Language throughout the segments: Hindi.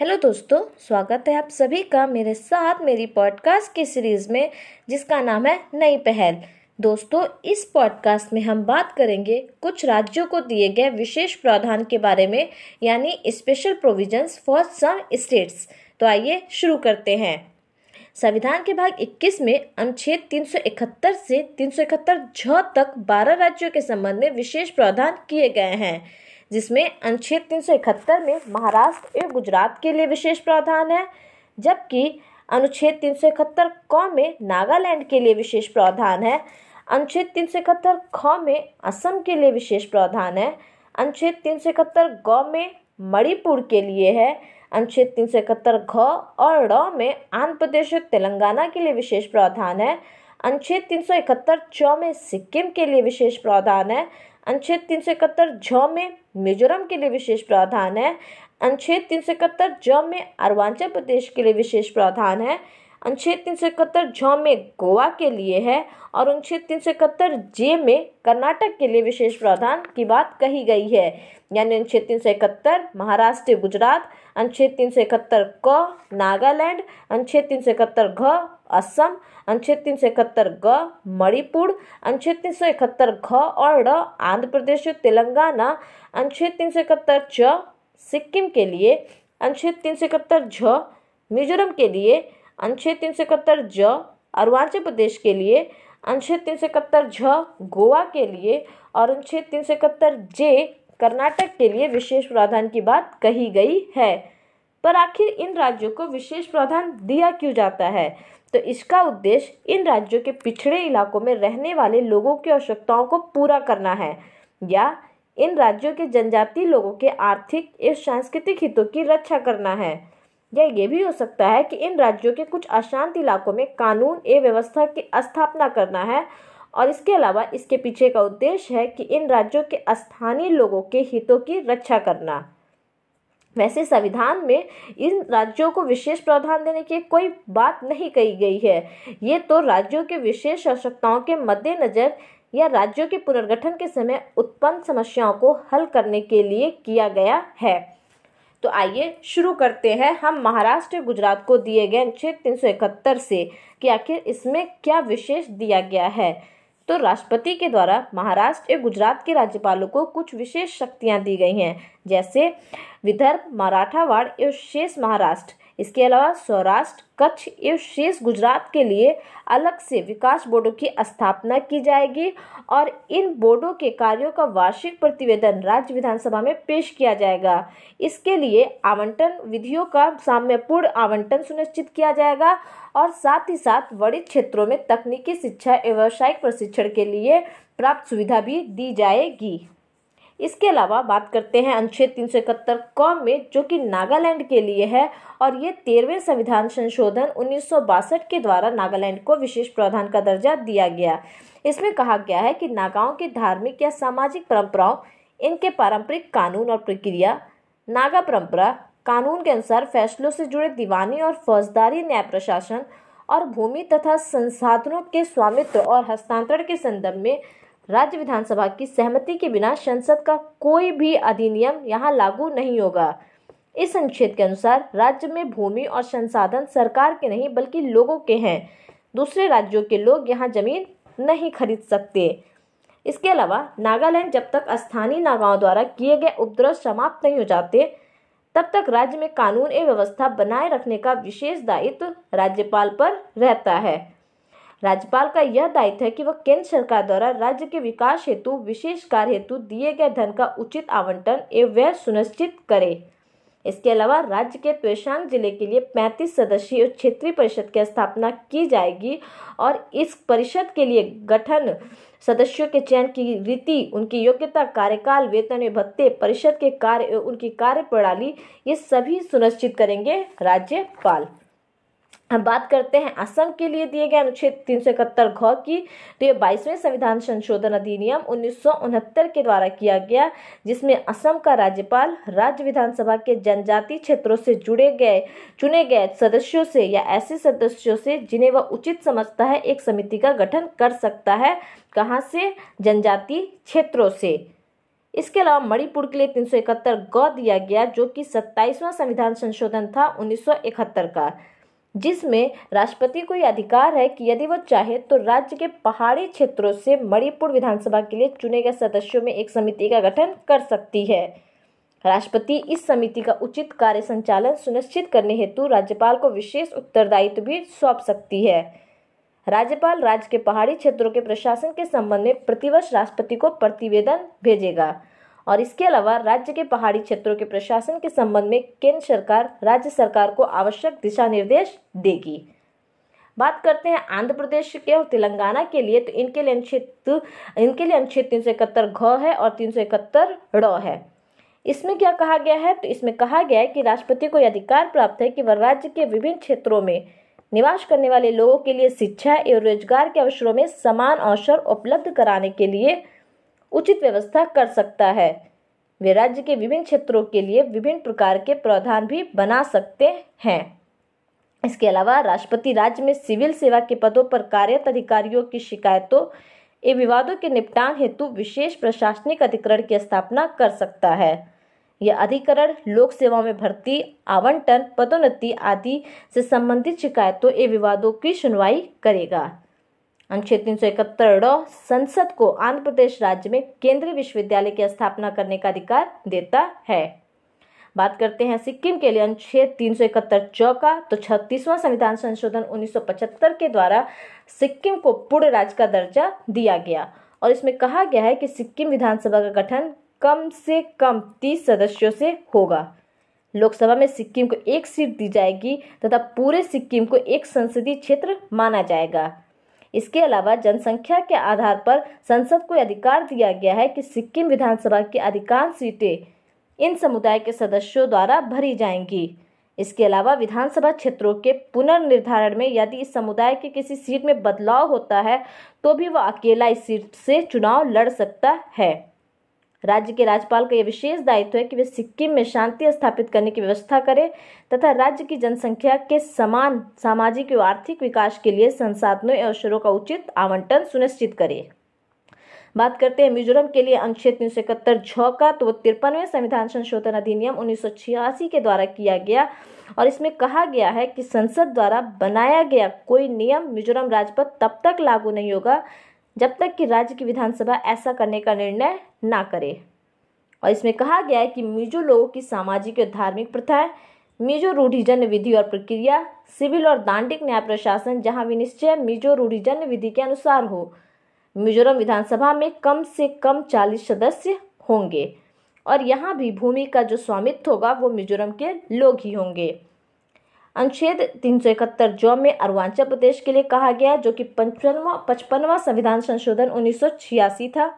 हेलो दोस्तों, स्वागत है आप सभी का मेरे साथ मेरी पॉडकास्ट की सीरीज़ में, जिसका नाम है नई पहल। दोस्तों, इस पॉडकास्ट में हम बात करेंगे कुछ राज्यों को दिए गए विशेष प्रावधान के बारे में, यानी special provisions for some states तो आइए शुरू करते हैं। संविधान के भाग 21 में अनुच्छेद 371 से 371 झ तक 12 राज्यों के संबंध में विशेष प्रावधान किए गए हैं। जिसमें अनुच्छेद 371 में महाराष्ट्र एवं गुजरात के लिए विशेष प्रावधान है, जबकि अनुच्छेद 371 क में नागालैंड के लिए विशेष प्रावधान है, अनुच्छेद 371 ख में असम के लिए विशेष प्रावधान है, अनुच्छेद 371 ग में मणिपुर के लिए है, अनुच्छेद तीन सौ इकहत्तर घ और ड़ में आंध्र प्रदेश और तेलंगाना के लिए विशेष प्रावधान है, अनुच्छेद तीन सौ इकहत्तर च में सिक्किम के लिए विशेष प्रावधान है अनुच्छेद तीन सौ इकहत्तर झ में मिजोरम के लिए विशेष प्रावधान है। अनुच्छेद तीन सौ इकहत्तर ज में अरुणाचल प्रदेश के लिए विशेष प्रावधान है। अनुच्छेद तीन सौ इकहत्तर झ में गोवा के लिए है और अनुच्छेद तीन सौ इकहत्तर जे में कर्नाटक के लिए विशेष प्रावधान की बात कही गई है। यानी अनुच्छेद तीन सौ इकहत्तर महाराष्ट्र, गुजरात, अनुच्छेद तीन सौ इकहत्तर क, नागालैंड, अनुच्छेद तीन सौ इकहत्तर घ असम अनुच्छेद तीन सौ इकहत्तर ग मणिपुर अनुच्छेद तीन सौ इकहत्तर घ और ड आंध्र प्रदेश तेलंगाना अनुच्छेद तीन सौ इकहत्तर च सिक्किम के लिए अनुच्छेद तीन सौ इकहत्तर झ मिजोरम के लिए अनुच्छेद तीन सौ इकहत्तर ज अरुणाचल प्रदेश के लिए अनुच्छेद तीन सौ इकहत्तर झ गोवा के लिए और अनुच्छेद तीन सौ इकहत्तर जे कर्नाटक के लिए विशेष प्रावधान की बात कही गई है। पर आखिर इन राज्यों को विशेष प्रावधान दिया क्यों जाता है? तो इसका उद्देश्य इन राज्यों के पिछड़े इलाकों में रहने वाले लोगों की आवश्यकताओं को पूरा करना है, या इन राज्यों के जनजातीय लोगों के आर्थिक एवं सांस्कृतिक हितों की रक्षा करना है। या ये भी हो सकता है कि इन राज्यों के कुछ अशांत इलाकों में कानून एवं व्यवस्था की स्थापना करना है, और इसके अलावा इसके पीछे का उद्देश्य है कि इन राज्यों के स्थानीय लोगों के हितों की रक्षा करना। वैसे संविधान में इन राज्यों को विशेष प्रावधान देने की कोई बात नहीं कही गई है। ये तो राज्यों के विशेष आवश्यकताओं के मद्देनजर या राज्यों के पुनर्गठन के समय उत्पन्न समस्याओं को हल करने के लिए किया गया है। तो आइए शुरू करते हैं। हम महाराष्ट्र, गुजरात को दिए गए अनुच्छेद तीन सौ इकहत्तर से कि आखिर इसमें क्या विशेष दिया गया है? तो राष्ट्रपति के द्वारा महाराष्ट्र एवं गुजरात के राज्यपालों को कुछ विशेष शक्तियाँ दी गई हैं, जैसे विदर्भ, मराठावाड़ एवं शेष महाराष्ट्र। इसके अलावा सौराष्ट्र, कच्छ एवं शेष गुजरात के लिए अलग से विकास बोर्डों की स्थापना की जाएगी और इन बोर्डों के कार्यों का वार्षिक प्रतिवेदन राज्य विधानसभा में पेश किया जाएगा। इसके लिए आवंटन विधियों का साम्यपूर्ण आवंटन सुनिश्चित किया जाएगा और साथ ही साथ बड़े क्षेत्रों में तकनीकी शिक्षा एवं व्यावसायिक प्रशिक्षण के लिए प्राप्त सुविधा भी दी जाएगी। इसके अलावा बात करते हैं अनुच्छेद तीन सौ इकहत्तर क में, जो कि नागालैंड के लिए है, और ये तेरहवें संविधान संशोधन उन्नीस के द्वारा नागालैंड को विशेष प्रावधान का दर्जा दिया गया। इसमें कहा गया है कि नागाओं की धार्मिक या सामाजिक परंपराओं, इनके पारंपरिक कानून और प्रक्रिया, नागा परंपरा, कानून के अनुसार फैसलों से जुड़े दीवानी और फौजदारी न्याय प्रशासन और भूमि तथा संसाधनों के स्वामित्व और हस्तांतरण के संदर्भ में राज्य विधानसभा की सहमति के बिना संसद का कोई भी अधिनियम यहाँ लागू नहीं होगा। इस अनुच्छेद के अनुसार, राज्य में भूमि और संसाधन सरकार के नहीं, बल्कि लोगों के हैं। दूसरे राज्यों के लोग यहाँ ज़मीन नहीं खरीद सकते। इसके अलावा, नागालैंड जब तक स्थानीय नागाओं द्वारा किए गए उपद्रव समाप्त नहीं हो जाते, तब तक राज्य में कानून एवं व्यवस्था बनाए रखने का विशेष दायित्व राज्यपाल पर रहता है। राज्यपाल का यह दायित्व है कि वह केंद्र सरकार द्वारा राज्य के विकास हेतु, विशेष कार्य हेतु, दिए गए धन का उचित आवंटन एवं व्यय सुनिश्चित करे। इसके अलावा राज्य के त्वेशांग ज़िले के लिए 35 सदस्यीय क्षेत्रीय परिषद की स्थापना की जाएगी और इस परिषद के लिए गठन सदस्यों के चयन की रीति, उनकी योग्यता, कार्यकाल, वेतन एवं भत्ते, परिषद के कार्य उनकी कार्य प्रणाली ये सभी सुनिश्चित करेंगे राज्यपाल। हम बात करते हैं असम के लिए दिए गए अनुच्छेद तीन सौ इकहत्तर घ की। तो ये बाईसवें संविधान संशोधन अधिनियम उन्नीस के द्वारा किया गया, जिसमें असम का राज्यपाल, राज्य विधानसभा के जनजातीय क्षेत्रों से जुड़े गए, चुने गए सदस्यों से या ऐसे सदस्यों से जिन्हें वह उचित समझता है, एक समिति का गठन कर सकता है। कहाँ से? जनजातीय क्षेत्रों से। इसके अलावा मणिपुर के लिए तीन सौ इकहत्तर गौ दिया गया, जो कि सत्ताईसवां संविधान संशोधन था 1971 का। जिसमें राष्ट्रपति को यह अधिकार है कि यदि वो चाहे तो राज्य के पहाड़ी क्षेत्रों से मणिपुर विधानसभा के लिए चुने गए सदस्यों में एक समिति का गठन कर सकती है। राष्ट्रपति इस समिति का उचित कार्य संचालन सुनिश्चित करने हेतु राज्यपाल को विशेष उत्तरदायित्व भी सौंप सकती है। राज्यपाल राज्य के पहाड़ी क्षेत्रों के प्रशासन के संबंध में प्रतिवर्ष राष्ट्रपति को प्रतिवेदन भेजेगा। और इसके अलावा राज्य के पहाड़ी क्षेत्रों के प्रशासन के संबंध में केंद्र सरकार राज्य सरकार को आवश्यक दिशा निर्देश देगी। बात करते हैं आंध्र प्रदेश के और तेलंगाना के लिए तो इनके लिए अनुच्छेद, इनके लिए अनुच्छेद तीन सौ इकहत्तर घ है और तीन सौ इकहत्तर ड़ है। इसमें क्या कहा गया है? तो इसमें कहा गया है कि राष्ट्रपति को यह अधिकार प्राप्त है कि वह राज्य के विभिन्न क्षेत्रों में निवास करने वाले लोगों के लिए शिक्षा एवं रोज़गार के अवसरों में समान अवसर उपलब्ध कराने के लिए उचित व्यवस्था कर सकता है। वे राज्य के विभिन्न क्षेत्रों के लिए विभिन्न प्रकार के प्रावधान भी बना सकते हैं। इसके अलावा राष्ट्रपति राज्य में सिविल सेवा के पदों पर कार्यरत अधिकारियों की शिकायतों एवं विवादों के निपटान हेतु विशेष प्रशासनिक अधिकरण की स्थापना कर सकता है। यह अधिकरण, लोक सेवाओं में भर्ती, आवंटन, पदोन्नति आदि से संबंधित शिकायतों एवं विवादों की सुनवाई करेगा। अनुच्छेद तीन सौ इकहत्तर संसद को आंध्र प्रदेश राज्य में केंद्रीय विश्वविद्यालय की स्थापना करने का अधिकार देता है। बात करते हैं सिक्किम के लिए अनुच्छेद तीन सौ इकहत्तर चौका तो छत्तीसवां संविधान संशोधन 1975 के द्वारा सिक्किम को पूर्ण राज्य का दर्जा दिया गया और इसमें कहा गया है कि सिक्किम विधानसभा का गठन कम से कम तीस सदस्यों से होगा। लोकसभा में सिक्किम को एक सीट दी जाएगी तथा पूरे सिक्किम को एक संसदीय क्षेत्र माना जाएगा। इसके अलावा जनसंख्या के आधार पर संसद को अधिकार दिया गया है कि सिक्किम विधानसभा की अधिकांश सीटें इन समुदाय के सदस्यों द्वारा भरी जाएँगी। इसके अलावा विधानसभा क्षेत्रों के पुनर्निर्धारण में यदि इस समुदाय के किसी सीट में बदलाव होता है तो भी वह अकेला इस सीट से चुनाव लड़ सकता है। राज्य के राज्यपाल का यह विशेष दायित्व है कि वे सिक्किम में शांति स्थापित करने की व्यवस्था करें तथा राज्य की जनसंख्या के समान सामाजिक एवं आर्थिक विकास के लिए संसाधनों एवं अवसरों का उचित आवंटन सुनिश्चित करे। बात करते हैं मिजोरम के लिए अनुच्छेद तीन सौ इकहत्तर छ का तो वो तिरपनवे संविधान संशोधन अधिनियम उन्नीस सौ छियासी के द्वारा किया गया और इसमें कहा गया है कि संसद द्वारा बनाया गया कोई नियम मिजोरम राज्य पर तब तक लागू नहीं होगा जब तक कि राज्य की विधानसभा ऐसा करने का निर्णय ना करे। और इसमें कहा गया है कि मिजो लोगों की सामाजिक और धार्मिक प्रथाएँ, मिजो रूढ़िजन विधि और प्रक्रिया, सिविल और दांडिक न्याय प्रशासन जहाँ विनिश्चय मिजो रूढ़िजन विधि के अनुसार हो, मिजोरम विधानसभा में कम से कम चालीस सदस्य होंगे। और यहाँ भी भूमि का जो स्वामित्व होगा वो मिजोरम के लोग ही होंगे। अनुच्छेद तीन सौ इकहत्तर जो में अरुणाचल प्रदेश के लिए कहा गया, जो कि पंचपनवा पचपनवा संविधान संशोधन उन्नीस सौ छियासी था।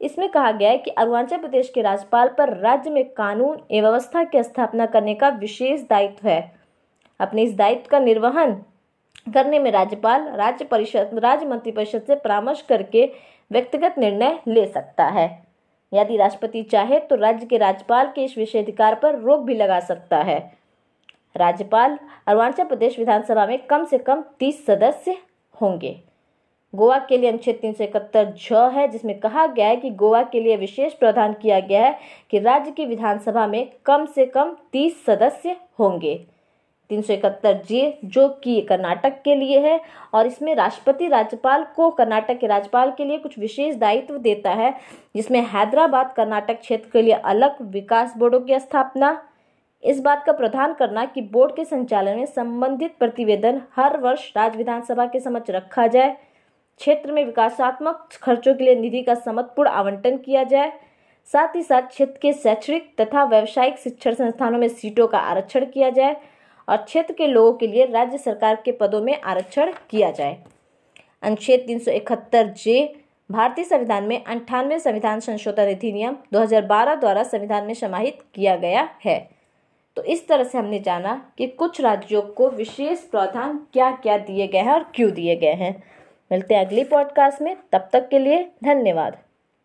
इसमें कहा गया है कि अरुणाचल प्रदेश के राज्यपाल पर राज्य में कानून एवं व्यवस्था की स्थापना करने का विशेष दायित्व है। अपने इस दायित्व का निर्वहन करने में राज्यपाल, राज्य परिषद, राज्य मंत्रिपरिषद से परामर्श करके व्यक्तिगत निर्णय ले सकता है। यदि राष्ट्रपति चाहे तो राज्य के राज्यपाल के इस विषयाधिकार पर रोक भी लगा सकता है। राज्यपाल अरुणाचल प्रदेश विधानसभा में कम से कम तीस सदस्य होंगे। गोवा के लिए अनुच्छेद तीन सौ इकहत्तर छ है, जिसमें कहा गया है कि गोवा के लिए विशेष प्रावधान किया गया है कि राज्य की विधानसभा में कम से कम तीस सदस्य होंगे। तीन सौ इकहत्तर जे जो कि कर्नाटक के लिए है, और इसमें राष्ट्रपति राज्यपाल को कर्नाटक के राज्यपाल के लिए कुछ विशेष दायित्व देता है, जिसमें हैदराबाद, कर्नाटक क्षेत्र के लिए अलग विकास बोर्डों की स्थापना इस बात का प्रधान करना कि बोर्ड के संचालन में संबंधित प्रतिवेदन हर वर्ष राज्य विधानसभा के समक्ष रखा जाए। क्षेत्र में विकासात्मक खर्चों के लिए निधि का समतपूर्ण आवंटन किया जाए। साथ ही साथ क्षेत्र के शैक्षणिक तथा व्यावसायिक शिक्षण संस्थानों में सीटों का आरक्षण किया जाए और क्षेत्र के लोगों के लिए राज्य सरकार के पदों में आरक्षण किया जाए। अनुच्छेद तीन सौ इकहत्तर जे, भारतीय संविधान में अंठानवे संविधान संशोधन अधिनियम 2012 द्वारा संविधान में समाहित किया गया है। तो इस तरह से हमने जाना कि कुछ राज्यों को विशेष प्रावधान क्या क्या दिए गए हैं और क्यों दिए गए हैं। मिलते हैं अगली पॉडकास्ट में। तब तक के लिए धन्यवाद।